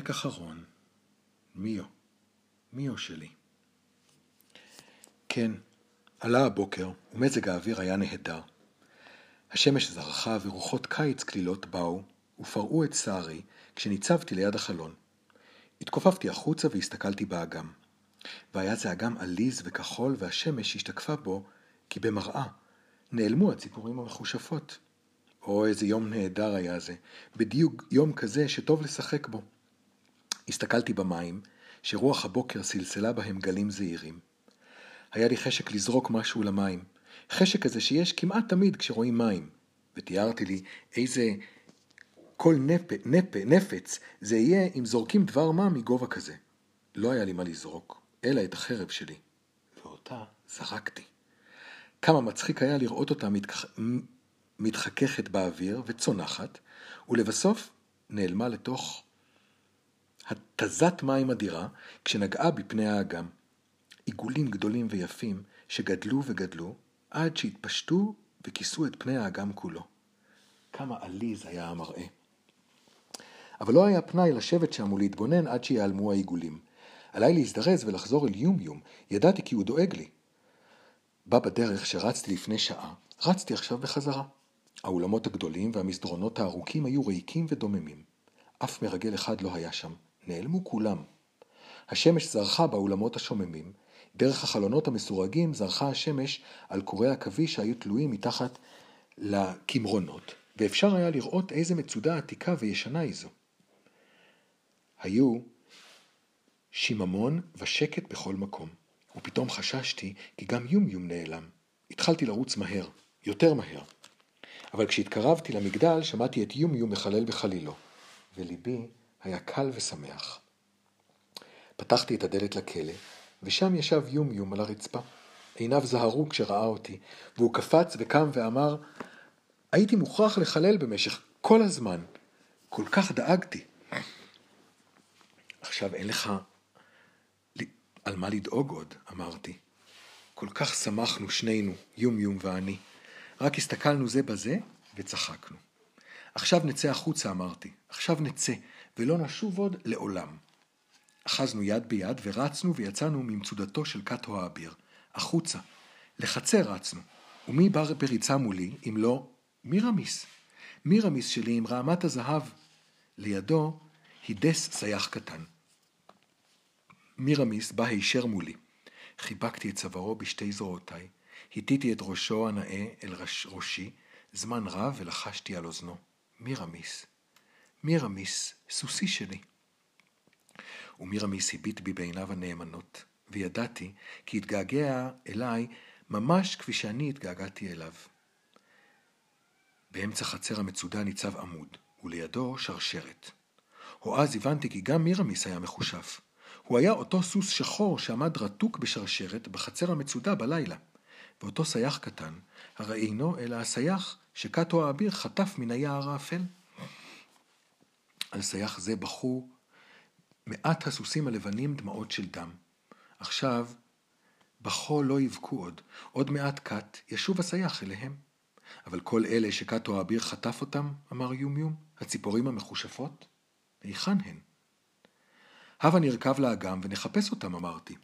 פרק אחרון, מיו, מיו שלי. כן, עלה הבוקר, ומזג האוויר היה נהדר. השמש זרחה ורוחות קיץ קלילות באו, ופרעו את שערי כשניצבתי ליד החלון. התכופפתי החוצה והסתכלתי באגם. והיה זה אגם עליז וכחול, והשמש השתקפה בו, כי במראה נעלמו הציפורים המחושפות. או איזה יום נהדר היה זה, בדיוק יום כזה שטוב לשחק בו. הסתכלתי במים, שרוח הבוקר סלסלה בהם גלים זעירים. היה לי חשק לזרוק משהו למים, חשק כזה שיש כמעט תמיד כשרואים מים, ותיארתי לי איזה כל נפ, נפ, נפץ זה יהיה אם זורקים דבר מה מגובה כזה. לא היה לי מה לזרוק, אלא את החרב שלי, ואותה זרקתי. כמה מצחיק היה לראות אותה מתכ... מתחככת באוויר וצונחת, ולבסוף נעלמה לתוך התזת מים אדירה כשנגעה בפני האגם. עיגולים גדולים ויפים שגדלו וגדלו עד שהתפשטו וכיסו את פני האגם כולו. כמה עליז היה המראה. אבל לא היה פנאי לשבת שם ולהתבונן עד שיעלמו העיגולים. עליי להזדרז ולחזור אל יומיום, ידעתי כי הוא דואג לי. בא בדרך שרצתי לפני שעה, רצתי עכשיו בחזרה. האולמות הגדולים והמסדרונות הארוכים היו ריקים ודוממים. אף מרגל אחד לא היה שם. נעלמו כולם. השמש זרחה באולמות השוממים, דרך החלונות המסורגים זרחה השמש על קורי עכביש שהיו תלויים מתחת לקמרונות, ואפשר היה לראות איזה מצודה עתיקה וישנה היא זו. היו שיממון ושקט בכל מקום, ופתאום חששתי כי גם יומיום נעלם. התחלתי לרוץ מהר, יותר מהר. אבל כשהתקרבתי למגדל שמעתי את יומיום מחלל בחלילו, וליבי היה קל ושמח. פתחתי את הדלת לכלא, ושם ישב יומיום על הרצפה. עיניו זהרו כשראה אותי, והוא קפץ וקם ואמר, הייתי מוכרח לחלל במשך כל הזמן, כל כך דאגתי. עכשיו אין לך על מה לדאוג עוד, אמרתי. כל כך שמחנו שנינו, יומיום ואני. רק הסתכלנו זה בזה וצחקנו. עכשיו נצא החוצה, אמרתי. עכשיו נצא, ולא נשוב עוד לעולם. אחזנו יד ביד ורצנו ויצאנו ממצודתו של קאטו האביר, החוצה. לחצר רצנו. ומי בא בריצה מולי, אם לא מירמיס? מירמיס שלי עם רעמת הזהב. לידו הידס סייח קטן. מירמיס בא הישר מולי. חיבקתי את צווארו בשתי זרועותיי, הטיתי את ראשו הנאה אל ראש, ראשי, זמן רב ולחשתי על אוזנו. מירמיס, מירמיס, סוסי שלי. ומירמיס הביט בי בעיניו הנאמנות, וידעתי כי התגעגע אליי ממש כפי שאני התגעגעתי אליו. באמצע חצר המצודה ניצב עמוד, ולידו שרשרת. או אז הבנתי כי גם מירמיס היה מחושף. הוא היה אותו סוס שחור שעמד רתוק בשרשרת בחצר המצודה בלילה. ואותו סייח קטן, הרי אינו אלא הסייח שקאטו האביר חטף מן היער האפל. על סייח זה בכו מעט הסוסים הלבנים דמעות של דם. עכשיו, בכו לא יבכו עוד, עוד מעט קאט ישוב הסייח אליהם. אבל כל אלה שקאטו האביר חטף אותם, אמר יומיום, הציפורים המחושפות, היכן הן? הבה נרכב לאגם ונחפש אותם, אמרתי.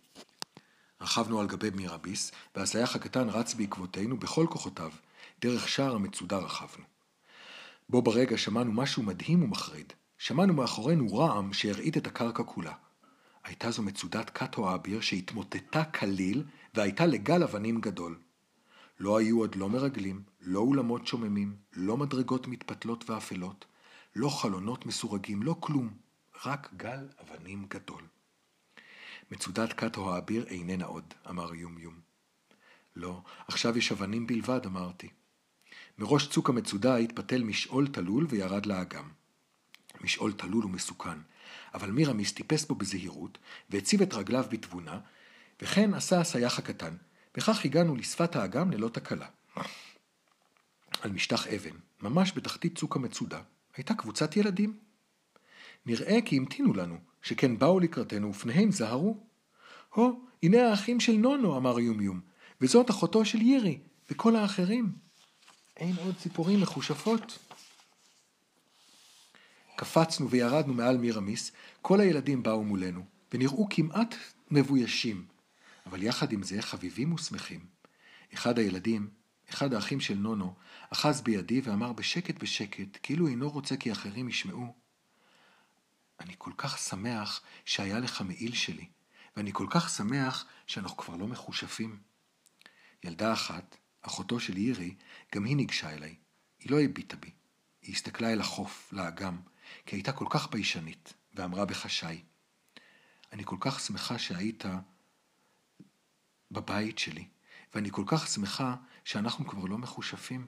רכבנו על גבי מירביס, והסייח הקטן רץ בעקבותינו בכל כוחותיו, דרך שער המצודה רכבנו. בו ברגע שמענו משהו מדהים ומחריד. שמענו מאחורינו רעם שהרעיד את הקרקע כולה. הייתה זו מצודת קאטו האביר שהתמוטטה כליל והייתה לגל אבנים גדול. לא היו עוד לא מרגלים, לא אולמות שוממים, לא מדרגות מתפתלות ואפלות, לא חלונות מסורגים, לא כלום, רק גל אבנים גדול. מצודת קאטו האביר איננה עוד, אמר יומיום. לא, עכשיו יש אבנים בלבד, אמרתי. מראש צוק המצודה התפתל משעול תלול וירד לאגם. משעול תלול ומסוכן, אבל מירמיס טיפס בו בזהירות, והציב את רגליו בתבונה, וכן עשה הסייח הקטן, וכך הגענו לשפת האגם ללא תקלה. על משטח אבן, ממש בתחתית צוק המצודה, הייתה קבוצת ילדים. נראה כי המתינו לנו, שכן באו לקראתנו ופניהם זהרו. הו, הנה האחים של נונו, אמר יומיום, וזאת אחותו של יירי, וכל האחרים. אין עוד ציפורים מחושפות. קפצנו וירדנו מעל מירמיס, כל הילדים באו מולנו, ונראו כמעט מבוישים, אבל יחד עם זה חביבים ושמחים. אחד הילדים, אחד האחים של נונו, אחז בידי ואמר בשקט בשקט, כאילו אינו רוצה כי אחרים ישמעו, אני כל כך שמח שהיה לך מעיל שלי, ואני כל כך שמח שאנחנו כבר לא מחושפים. ילדה אחת, אחותו של ירי, גם היא ניגשה אליי. היא לא הביטה בי. היא הסתכלה אל החוף, לאגם, כי הייתה כל כך ביישנית, ואמרה בחשאי, אני כל כך שמחה שהיית בבית שלי, ואני כל כך שמחה שאנחנו כבר לא מחושפים.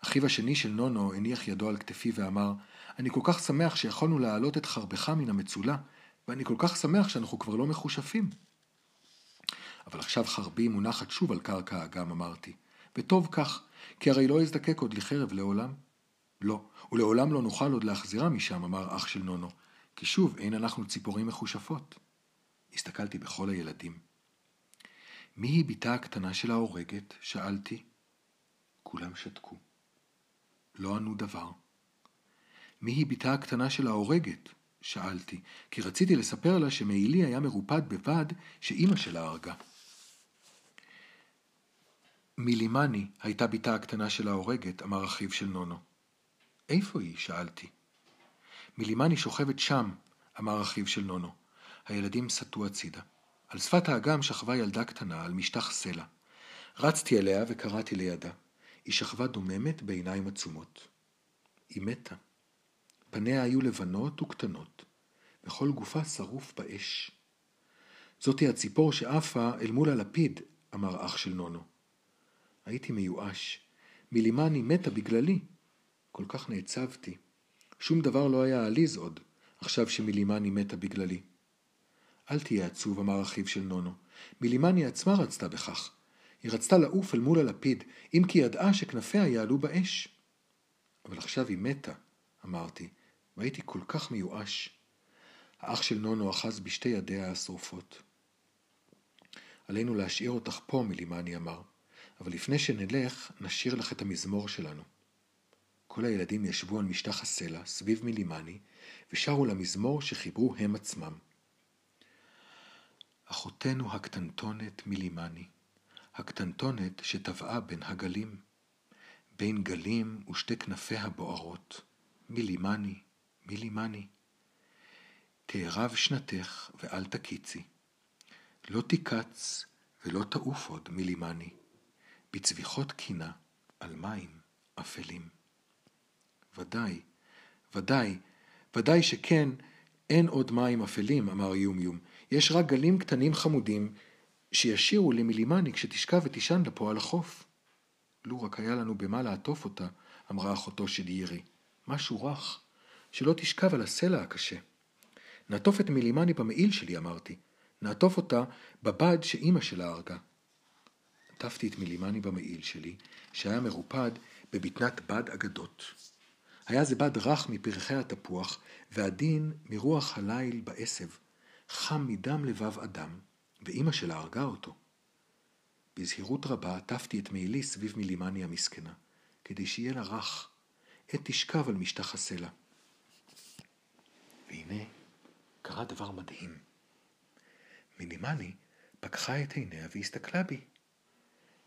אחיו השני של נונו הניח ידו על כתפי ואמר, אני כל כך שמח שיכולנו להעלות את חרבך מן המצולה, ואני כל כך שמח שאנחנו כבר לא מחושפים. אבל עכשיו חרבי מונחת שוב על קרקע האגם, אמרתי, וטוב כך, כי הרי לא אזדקק עוד לחרב לעולם. לא, ולעולם לא נוכל עוד להחזירה משם, אמר אח של נונו, כי שוב אין אנחנו ציפורים מחושפות. הסתכלתי בכל הילדים. מי היא בתה הקטנה של ההורגת? שאלתי. כולם שתקו. לא ענו דבר. מי היא בתה הקטנה של ההורגת? שאלתי, כי רציתי לספר לה שמעילי היה מרופד בבד שאימא שלה הרגה. מילימני הייתה בתה הקטנה של ההורגת, אמר אחיו של נונו. איפה היא? שאלתי. מילימני שוכבת שם, אמר אחיו של נונו. הילדים סטו הצידה. על שפת האגם שכבה ילדה קטנה על משטח סלע. רצתי אליה וקראתי לידה. היא שכבה דוממת בעיניים עצומות. היא מתה. פניה היו לבנות וקטנות, וכל גופה שרוף באש. זאתי הציפור שעפה אל מול הלפיד, אמר אח של נונו. הייתי מיואש. מילימני מתה בגללי. כל כך נעצבתי. שום דבר לא היה עליז עוד, עכשיו שמילימני מתה בגללי. אל תהיה עצוב, אמר אחיו של נונו. מילימני עצמה רצתה בכך. היא רצתה לעוף אל מול הלפיד, אם כי ידעה שכנפיה יעלו באש. אבל עכשיו היא מתה, אמרתי, והייתי כל כך מיואש. האח של נונו אחז בשתי ידיה השרופות. עלינו להשאיר אותך פה, מילימני אמר, אבל לפני שנלך, נשאיר לך את המזמור שלנו. כל הילדים ישבו על משטח הסלע, סביב מילימני, ושרו למזמור שחיברו הם עצמם. אחותנו הקטנטונת מילימני, הקטנטונת שטבעה בין הגלים, בין גלים ושתי כנפיה בוערות, מילימני, מילימני. תערב שנתך ואל תקיצי, לא תיקץ ולא תעוף עוד מילימני, בצביחות קינה על מים אפלים. ודאי, ודאי, ודאי שכן, אין עוד מים אפלים, אמר יומיום, יש רק גלים קטנים חמודים שישירו למילימני כשתשכב ותישן לפה על החוף. לו רק היה לנו במה לעטוף אותה, אמרה אחותו של ירי. משהו רך, שלא תשכב על הסלע הקשה. נעטוף את מילימני במעיל שלי, אמרתי. נעטוף אותה בבד שאימא שלה הרגה. עטפתי את מילימני במעיל שלי, שהיה מרופד בבטנת בד אגדות. היה זה בד רך מפרחי התפוח, ועדין מרוח הליל בעשב, חם מדם לבב אדם, ואימא שלה הרגה אותו. בזהירות רבה עטפתי את מעילי סביב מילימני המסכנה, כדי שיהיה לה רך, עת תשכב על משטח הסלע. והנה, קרה דבר מדהים. מילימני פקחה את עיניה והסתכלה בי.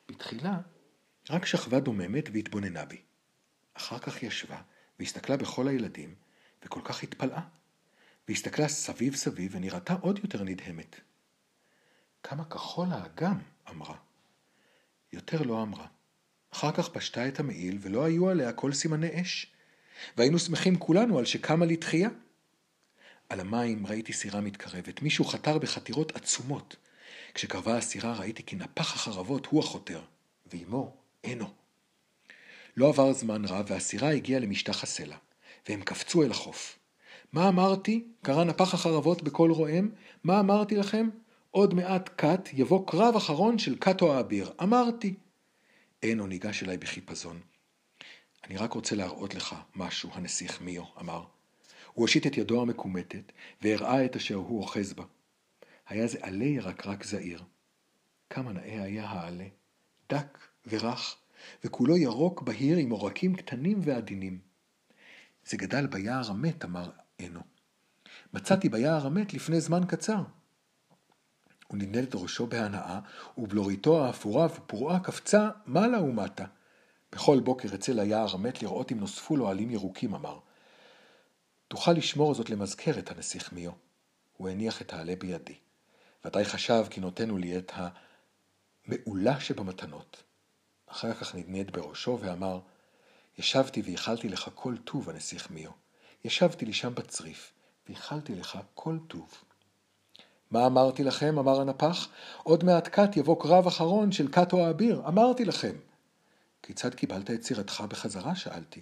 בתחילה רק שכבה דוממת והתבוננה בי. אחר כך ישבה והסתכלה בכל הילדים, וכל כך התפלאה. והסתכלה סביב סביב ונראתה עוד יותר נדהמת. כמה כחול האגם, אמרה. יותר לא אמרה. אחר כך פשטה את המעיל ולא היו עליה כל סימני אש. והיינו שמחים כולנו על שקמה לתחייה. על המים ראיתי סירה מתקרבת, מישהו חתר בחתירות עצומות. כשקרבה הסירה ראיתי כי נפח החרבות הוא החותר, ועמו אינו. לא עבר זמן רב והסירה הגיעה למשטח הסלע, והם קפצו אל החוף. מה אמרתי? קרא נפח החרבות בקול רועם. מה אמרתי לכם? עוד מעט קט יבוא קרב אחרון של קאטו האביר. אמרתי. אינו ניגש אליי בחיפזון. אני רק רוצה להראות לך משהו, הנסיך מיו, אמר. הוא הושיט את ידו המקומטת, והראה את אשר הוא אוחז בה. היה זה עלה ירקרק זעיר. כמה נאה היה העלה, דק ורך, וכולו ירוק בהיר עם עורקים קטנים ועדינים. זה גדל ביער המת, אמר אינו. מצאתי ביער המת לפני זמן קצר. הוא נדנד את ראשו בהנאה, ובלוריתו האפורה ופרועה קפצה מעלה ומטה. בכל בוקר אצא ליער המת לראות אם נוספו לו עלים ירוקים, אמר. תוכל לשמור זאת למזכרת, הנסיך מיו. הוא הניח את העלה בידי. ודאי חשב כי נותנו לי את המעולה שבמתנות. אחר כך נדנד בראשו ואמר, ישבתי ואיחלתי לך כל טוב, הנסיך מיו. ישבתי לי שם בצריף, ואיחלתי לך כל טוב. מה אמרתי לכם? אמר הנפח. עוד מעט כת יבוא קרב אחרון של כתו האביר. אמרתי לכם. כיצד קיבלת את סירתך בחזרה? שאלתי.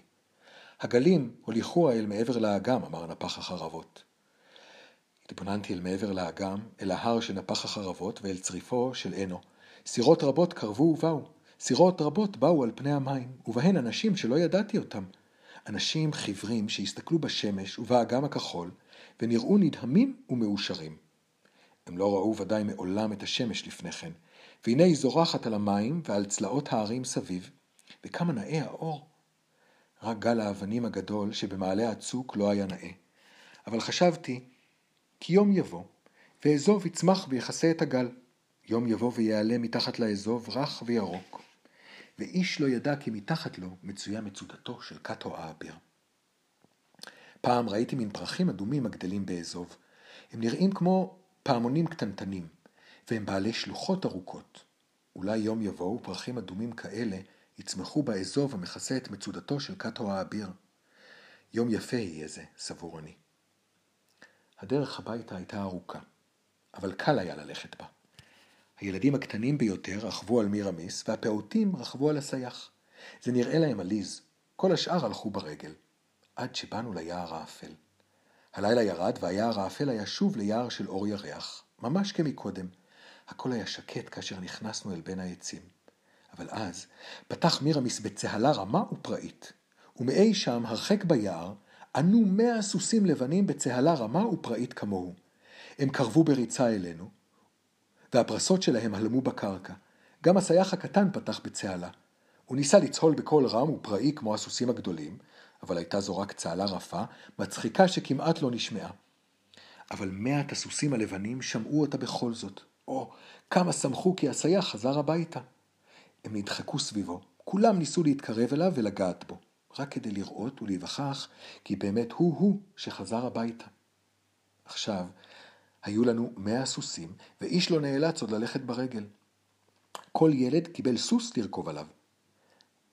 הגלים הוליכוה אל מעבר לאגם, אמר נפח החרבות. התבוננתי אל מעבר לאגם, אל ההר של נפח החרבות ואל צריפו של ענו. סירות רבות קרבו ובאו. סירות רבות באו על פני המים, ובהן אנשים שלא ידעתי אותם. אנשים חיוורים שהסתכלו בשמש ובאגם הכחול, ונראו נדהמים ומאושרים. הם לא ראו ודאי מעולם את השמש לפני כן, והנה היא זורחת על המים ועל צלעות ההרים סביב, וכמה נאה האור. רק גל האבנים הגדול שבמעלה הצוק לא היה נאה. אבל חשבתי, כי יום יבוא, ואזוב יצמח ויכסה את הגל. יום יבוא ויעלה מתחת לאזוב רך וירוק. ואיש לא ידע כי מתחת לו מצויה מצודתו של קאטו האביר. פעם ראיתי מין פרחים אדומים הגדלים באזוב. הם נראים כמו פעמונים קטנטנים, והם בעלי שלוחות ארוכות. אולי יום יבואו פרחים אדומים כאלה יצמחו באזוב המכסה את מצודתו של קאטו האביר. יום יפה יהיה זה, סבור אני. הדרך הביתה הייתה ארוכה, אבל קל היה ללכת בה. הילדים הקטנים ביותר רכבו על מירמיס, והפעוטים רכבו על הסייח. זה נראה להם עליז, כל השאר הלכו ברגל, עד שבאנו ליער האפל. הלילה ירד, והיער האפל היה שוב ליער של אור ירח, ממש כמקודם. הכל היה שקט כאשר נכנסנו אל בין העצים. אבל אז פתח מירמיס בצהלה רמה ופראית, ומאי שם, הרחק ביער, ענו מאה סוסים לבנים בצהלה רמה ופראית כמוהו. הם קרבו בריצה אלינו, והפרסות שלהם הלמו בקרקע. גם הסייח הקטן פתח בצהלה. הוא ניסה לצהול בקול רם ופראי כמו הסוסים הגדולים, אבל הייתה זו רק צהלה רפה, מצחיקה שכמעט לא נשמעה. אבל מעט הסוסים הלבנים שמעו אותה בכל זאת. או, כמה שמחו כי הסייח חזר הביתה. הם נדחקו סביבו, כולם ניסו להתקרב אליו ולגעת בו, רק כדי לראות ולהיווכח כי באמת הוא-הוא שחזר הביתה. עכשיו, היו לנו מאה סוסים, ואיש לא נאלץ עוד ללכת ברגל. כל ילד קיבל סוס לרכוב עליו.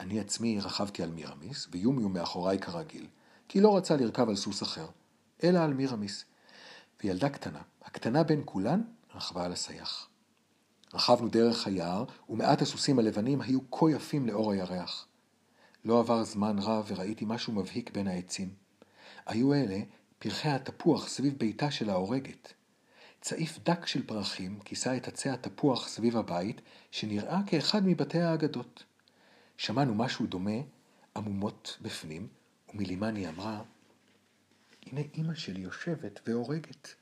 אני עצמי רכבתי על מירמיס, ויומיו מאחוריי כרגיל, כי לא רצה לרכב על סוס אחר, אלא על מירמיס. וילדה קטנה, הקטנה בין כולן, רכבה על הסייח. רכבנו דרך היער, ומעט הסוסים הלבנים היו כה יפים לאור הירח. לא עבר זמן רב וראיתי משהו מבהיק בין העצים. היו אלה פרחי התפוח סביב ביתה של ההורגת. צעיף דק של פרחים כיסה את עצי התפוח סביב הבית, שנראה כאחד מבתי האגדות. שמענו משהו דומה, עמומות בפנים, ומילימני אמרה, הנה אמא שלי יושבת והורגת.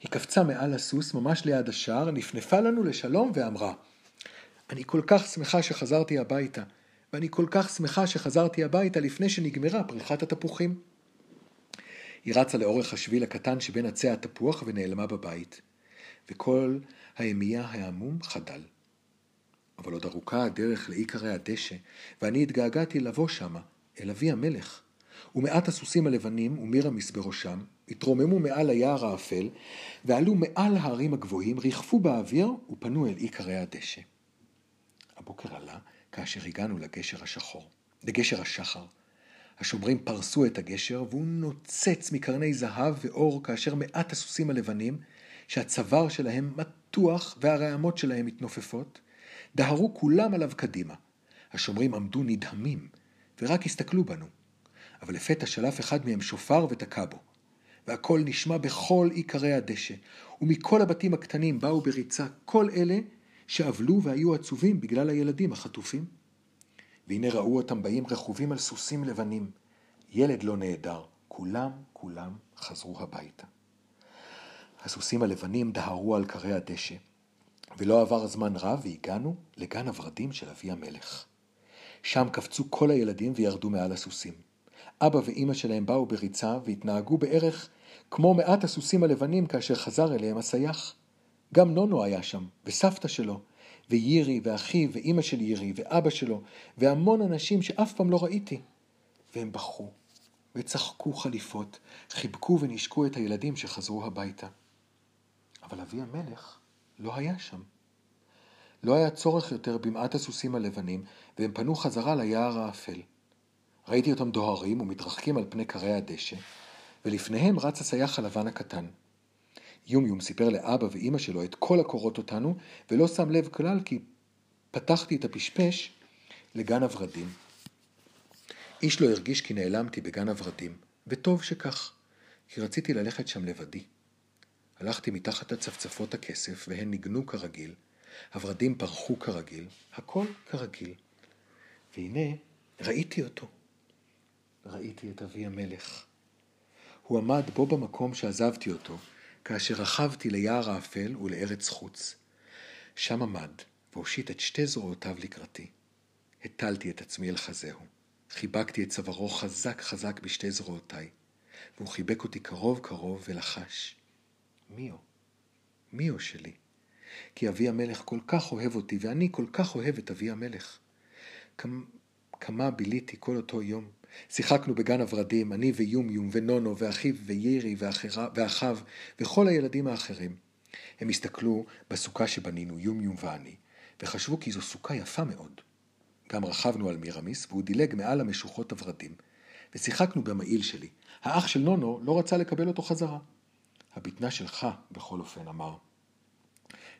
היא קפצה מעל הסוס ממש ליד השער, נפנפה לנו לשלום ואמרה, אני כל כך שמחה שחזרתי הביתה, ואני כל כך שמחה שחזרתי הביתה לפני שנגמרה פריחת התפוחים. היא רצה לאורך השביל הקטן שבין עצי התפוח ונעלמה בבית, וכל האמייה העמום חדל. אבל עוד ארוכה הדרך לעיקרי הדשא, ואני התגעגעתי לבוא שמה, אל אבי המלך. ומעט הסוסים הלבנים ומירמיס בראשם, התרוממו מעל היער האפל, ועלו מעל ההרים הגבוהים, ריחפו באוויר ופנו אל עיקרי הדשא. הבוקר עלה כאשר הגענו לגשר השחור, לגשר השחר. השומרים פרסו את הגשר, והוא נוצץ מקרני זהב ואור כאשר מעט הסוסים הלבנים, שהצוואר שלהם מתוח והרעמות שלהם מתנופפות, דהרו כולם עליו קדימה. השומרים עמדו נדהמים, ורק הסתכלו בנו. אבל לפתע שלף אחד מהם שופר ותקע בו. והקול נשמע בכל עיקרי הדשא, ומכל הבתים הקטנים באו בריצה כל אלה שאבלו והיו עצובים בגלל הילדים החטופים. והנה ראו אותם באים רכובים על סוסים לבנים. ילד לא נעדר, כולם כולם חזרו הביתה. הסוסים הלבנים דהרו על כרי הדשא, ולא עבר זמן רב והגענו לגן הורדים של אבי המלך. שם קפצו כל הילדים וירדו מעל הסוסים. אבא ואימא שלהם באו בריצה והתנהגו בערך כמו מעט הסוסים הלבנים כאשר חזר אליהם הסייח. גם נונו היה שם, וסבתא שלו, ויירי, ואחיו, ואימא של יירי, ואבא שלו, והמון אנשים שאף פעם לא ראיתי. והם בכו, וצחקו חליפות, חיבקו ונשקו את הילדים שחזרו הביתה. אבל אבי המלך לא היה שם. לא היה צורך יותר במעט הסוסים הלבנים, והם פנו חזרה ליער האפל. ראיתי אותם דוהרים ומתרחקים על פני קרי הדשא, ולפניהם רץ הסייח הלבן הקטן. יומיום סיפר לאבא ואימא שלו את כל הקורות אותנו, ולא שם לב כלל כי פתחתי את הפשפש לגן הורדים. איש לא הרגיש כי נעלמתי בגן הורדים, וטוב שכך, כי רציתי ללכת שם לבדי. הלכתי מתחת לצפצפות הכסף, והן ניגנו כרגיל, הורדים פרחו כרגיל, הכל כרגיל. והנה, ראיתי אותו. ראיתי את אבי המלך. הוא עמד בו במקום שעזבתי אותו, כאשר רכבתי ליער האפל ולארץ חוץ. שם עמד, והושיט את שתי זרועותיו לקראתי. הטלתי את עצמי אל חזהו. חיבקתי את צווארו חזק חזק בשתי זרועותיי, והוא חיבק אותי קרוב קרוב ולחש. מיו, מיו שלי. כי אבי המלך כל כך אוהב אותי, ואני כל כך אוהב את אבי המלך. כמה, ביליתי כל אותו יום. שיחקנו בגן הורדים, אני ויומיום ונונו ואחיו ויירי ואחיו וכל הילדים האחרים. הם הסתכלו בסוכה שבנינו, יומיום ואני, וחשבו כי זו סוכה יפה מאוד. גם רכבנו על מירמיס, והוא דילג מעל המשוכות הורדים, ושיחקנו במעיל שלי. האח של נונו לא רצה לקבל אותו חזרה. הבטנה שלך, בכל אופן, אמר.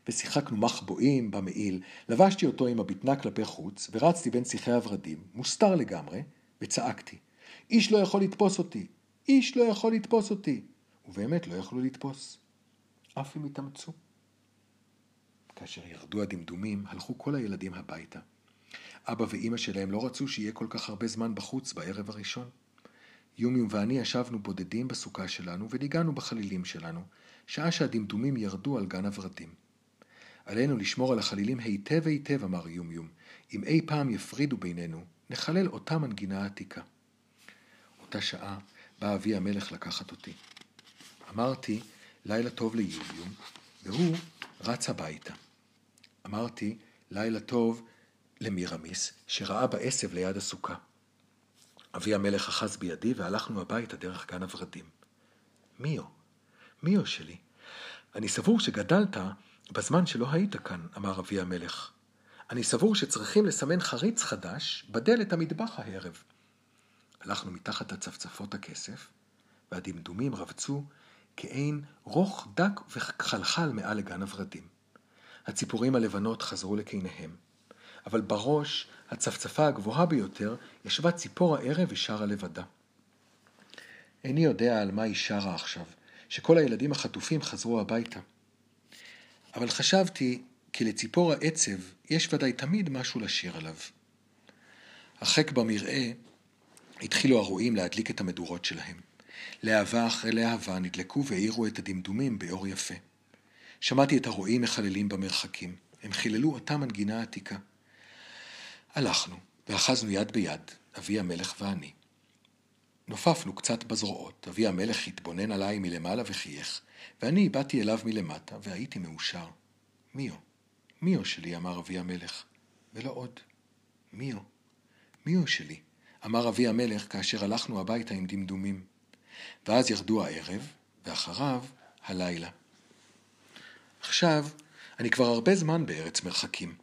ושיחקנו מחבואים במעיל, לבשתי אותו עם הבטנה כלפי חוץ, ורצתי בין שיחי הורדים, מוסתר לגמרי, וצעקתי, איש לא יכול לתפוס אותי, איש לא יכול לתפוס אותי. ובאמת לא יכלו לתפוס. אף אם התאמצו. כאשר ירדו הדמדומים, הלכו כל הילדים הביתה. אבא ואימא שלהם לא רצו שיהיה כל כך הרבה זמן בחוץ בערב הראשון. יומיום ואני ישבנו בודדים בסוכה שלנו וניגענו בחלילים שלנו, שעה שהדמדומים ירדו על גן הורדים. עלינו לשמור על החלילים היטב היטב, אמר יומיום. אם אי פעם יפרידו בינינו, נחלל אותה מנגינה עתיקה. אותה שעה בא אבי המלך לקחת אותי. אמרתי, לילה טוב ליומיום, והוא רץ הביתה. אמרתי, לילה טוב למירמיס, שראה בעשב ליד הסוכה. אבי המלך אחז בידי והלכנו הביתה דרך גן הורדים. מיו, מיו שלי, אני סבור שגדלת בזמן שלא היית כאן, אמר אבי המלך. אני סבור שצריכים לסמן חריץ חדש בדלת המטבח הערב. הלכנו מתחת לצפצפות הכסף, והדמדומים רבצו כעין רוך דק וחלחל מעל לגן הורדים. הציפורים הלבנות חזרו לקיניהם. אבל בראש, הצפצפה הגבוהה ביותר, ישבה ציפור הערב ושרה לבדה. איני יודע על מה היא שרה עכשיו, שכל הילדים החטופים חזרו הביתה. אבל חשבתי כי לציפור העצב יש ודאי תמיד משהו לשיר עליו. הרחק במרעה התחילו הרועים להדליק את המדורות שלהם. להבה אחרי להבה נדלקו והאירו את הדמדומים באור יפה. שמעתי את הרועים מחללים במרחקים. הם חיללו אותה מנגינה עתיקה. הלכנו, ואחזנו יד ביד, אבי המלך ואני. נופפנו קצת בזרועות, אבי המלך התבונן עליי מלמעלה וחייך, ואני באתי אליו מלמטה, והייתי מאושר. מיו, מיו שלי, אמר אבי המלך, ולא עוד. מיו, מיו שלי, אמר אבי המלך כאשר הלכנו הביתה עם דמדומים. ואז ירדו הערב, ואחריו הלילה. עכשיו, אני כבר הרבה זמן בארץ מרחקים.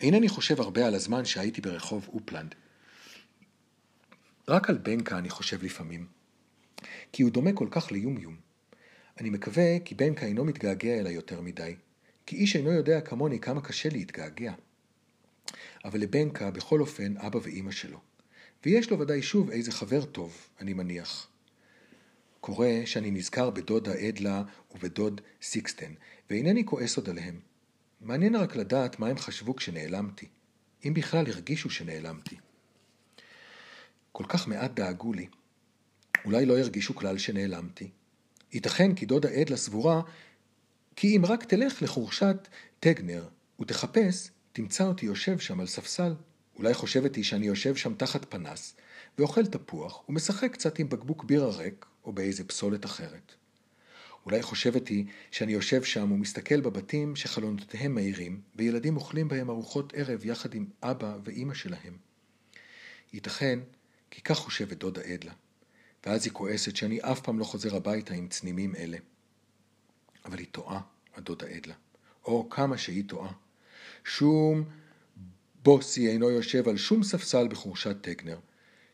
אינני חושב הרבה על הזמן שהייתי ברחוב אופלנד. רק על בנקה אני חושב לפעמים, כי הוא דומה כל כך ליומיום. אני מקווה כי בנקה אינו מתגעגע אליי יותר מדי, כי איש אינו יודע כמוני כמה קשה להתגעגע. אבל לבנקה בכל אופן אבא ואימא שלו. ויש לו ודאי שוב איזה חבר טוב, אני מניח. קורה שאני נזכר בדודה אדלה ובדוד סיקסטן, ואינני כועס עוד עליהם. מעניין רק לדעת מה הם חשבו כשנעלמתי, אם בכלל הרגישו שנעלמתי. כל כך מעט דאגו לי. אולי לא הרגישו כלל שנעלמתי. ייתכן כי דודה אדלה סבורה כי אם רק תלך לחורשת טגנר ותחפש, תמצא אותי יושב שם על ספסל. אולי חושבת היא שאני יושב שם תחת פנס, ואוכל תפוח ומשחק קצת עם בקבוק בירה ריק או באיזה פסולת אחרת. אולי חושבת היא שאני יושב שם ומסתכל בבתים שחלונותיהם מהירים, וילדים אוכלים בהם ארוחות ערב יחד עם אבא ואימא שלהם. ייתכן כי כך חושבת דודה אדלה, ואז היא כועסת שאני אף פעם לא חוזר הביתה עם צנימים אלה. אבל היא טועה, הדודה אדלה, או כמה שהיא טועה. שום בוסי אינו יושב על שום ספסל בחורשת טגנר,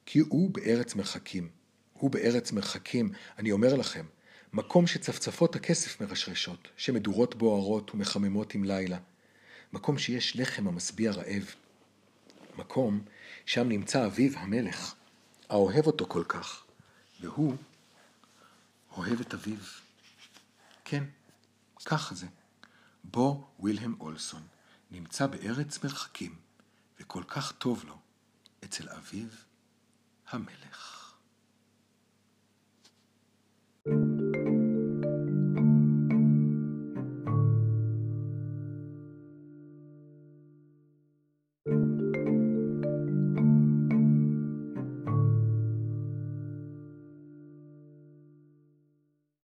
כי הוא בארץ מרחקים. הוא בארץ מרחקים, אני אומר לכם, מקום שצפצפות הכסף מרשרשות, שמדורות בוערות ומחממות עם לילה. מקום שיש לחם המשביע רעב. מקום שם נמצא אביו המלך, האוהב אותו כל כך, והוא אוהב את אביו. כן, ככה זה. בו וילהם אולסון נמצא בארץ מרחקים, וכל כך טוב לו אצל אביו המלך.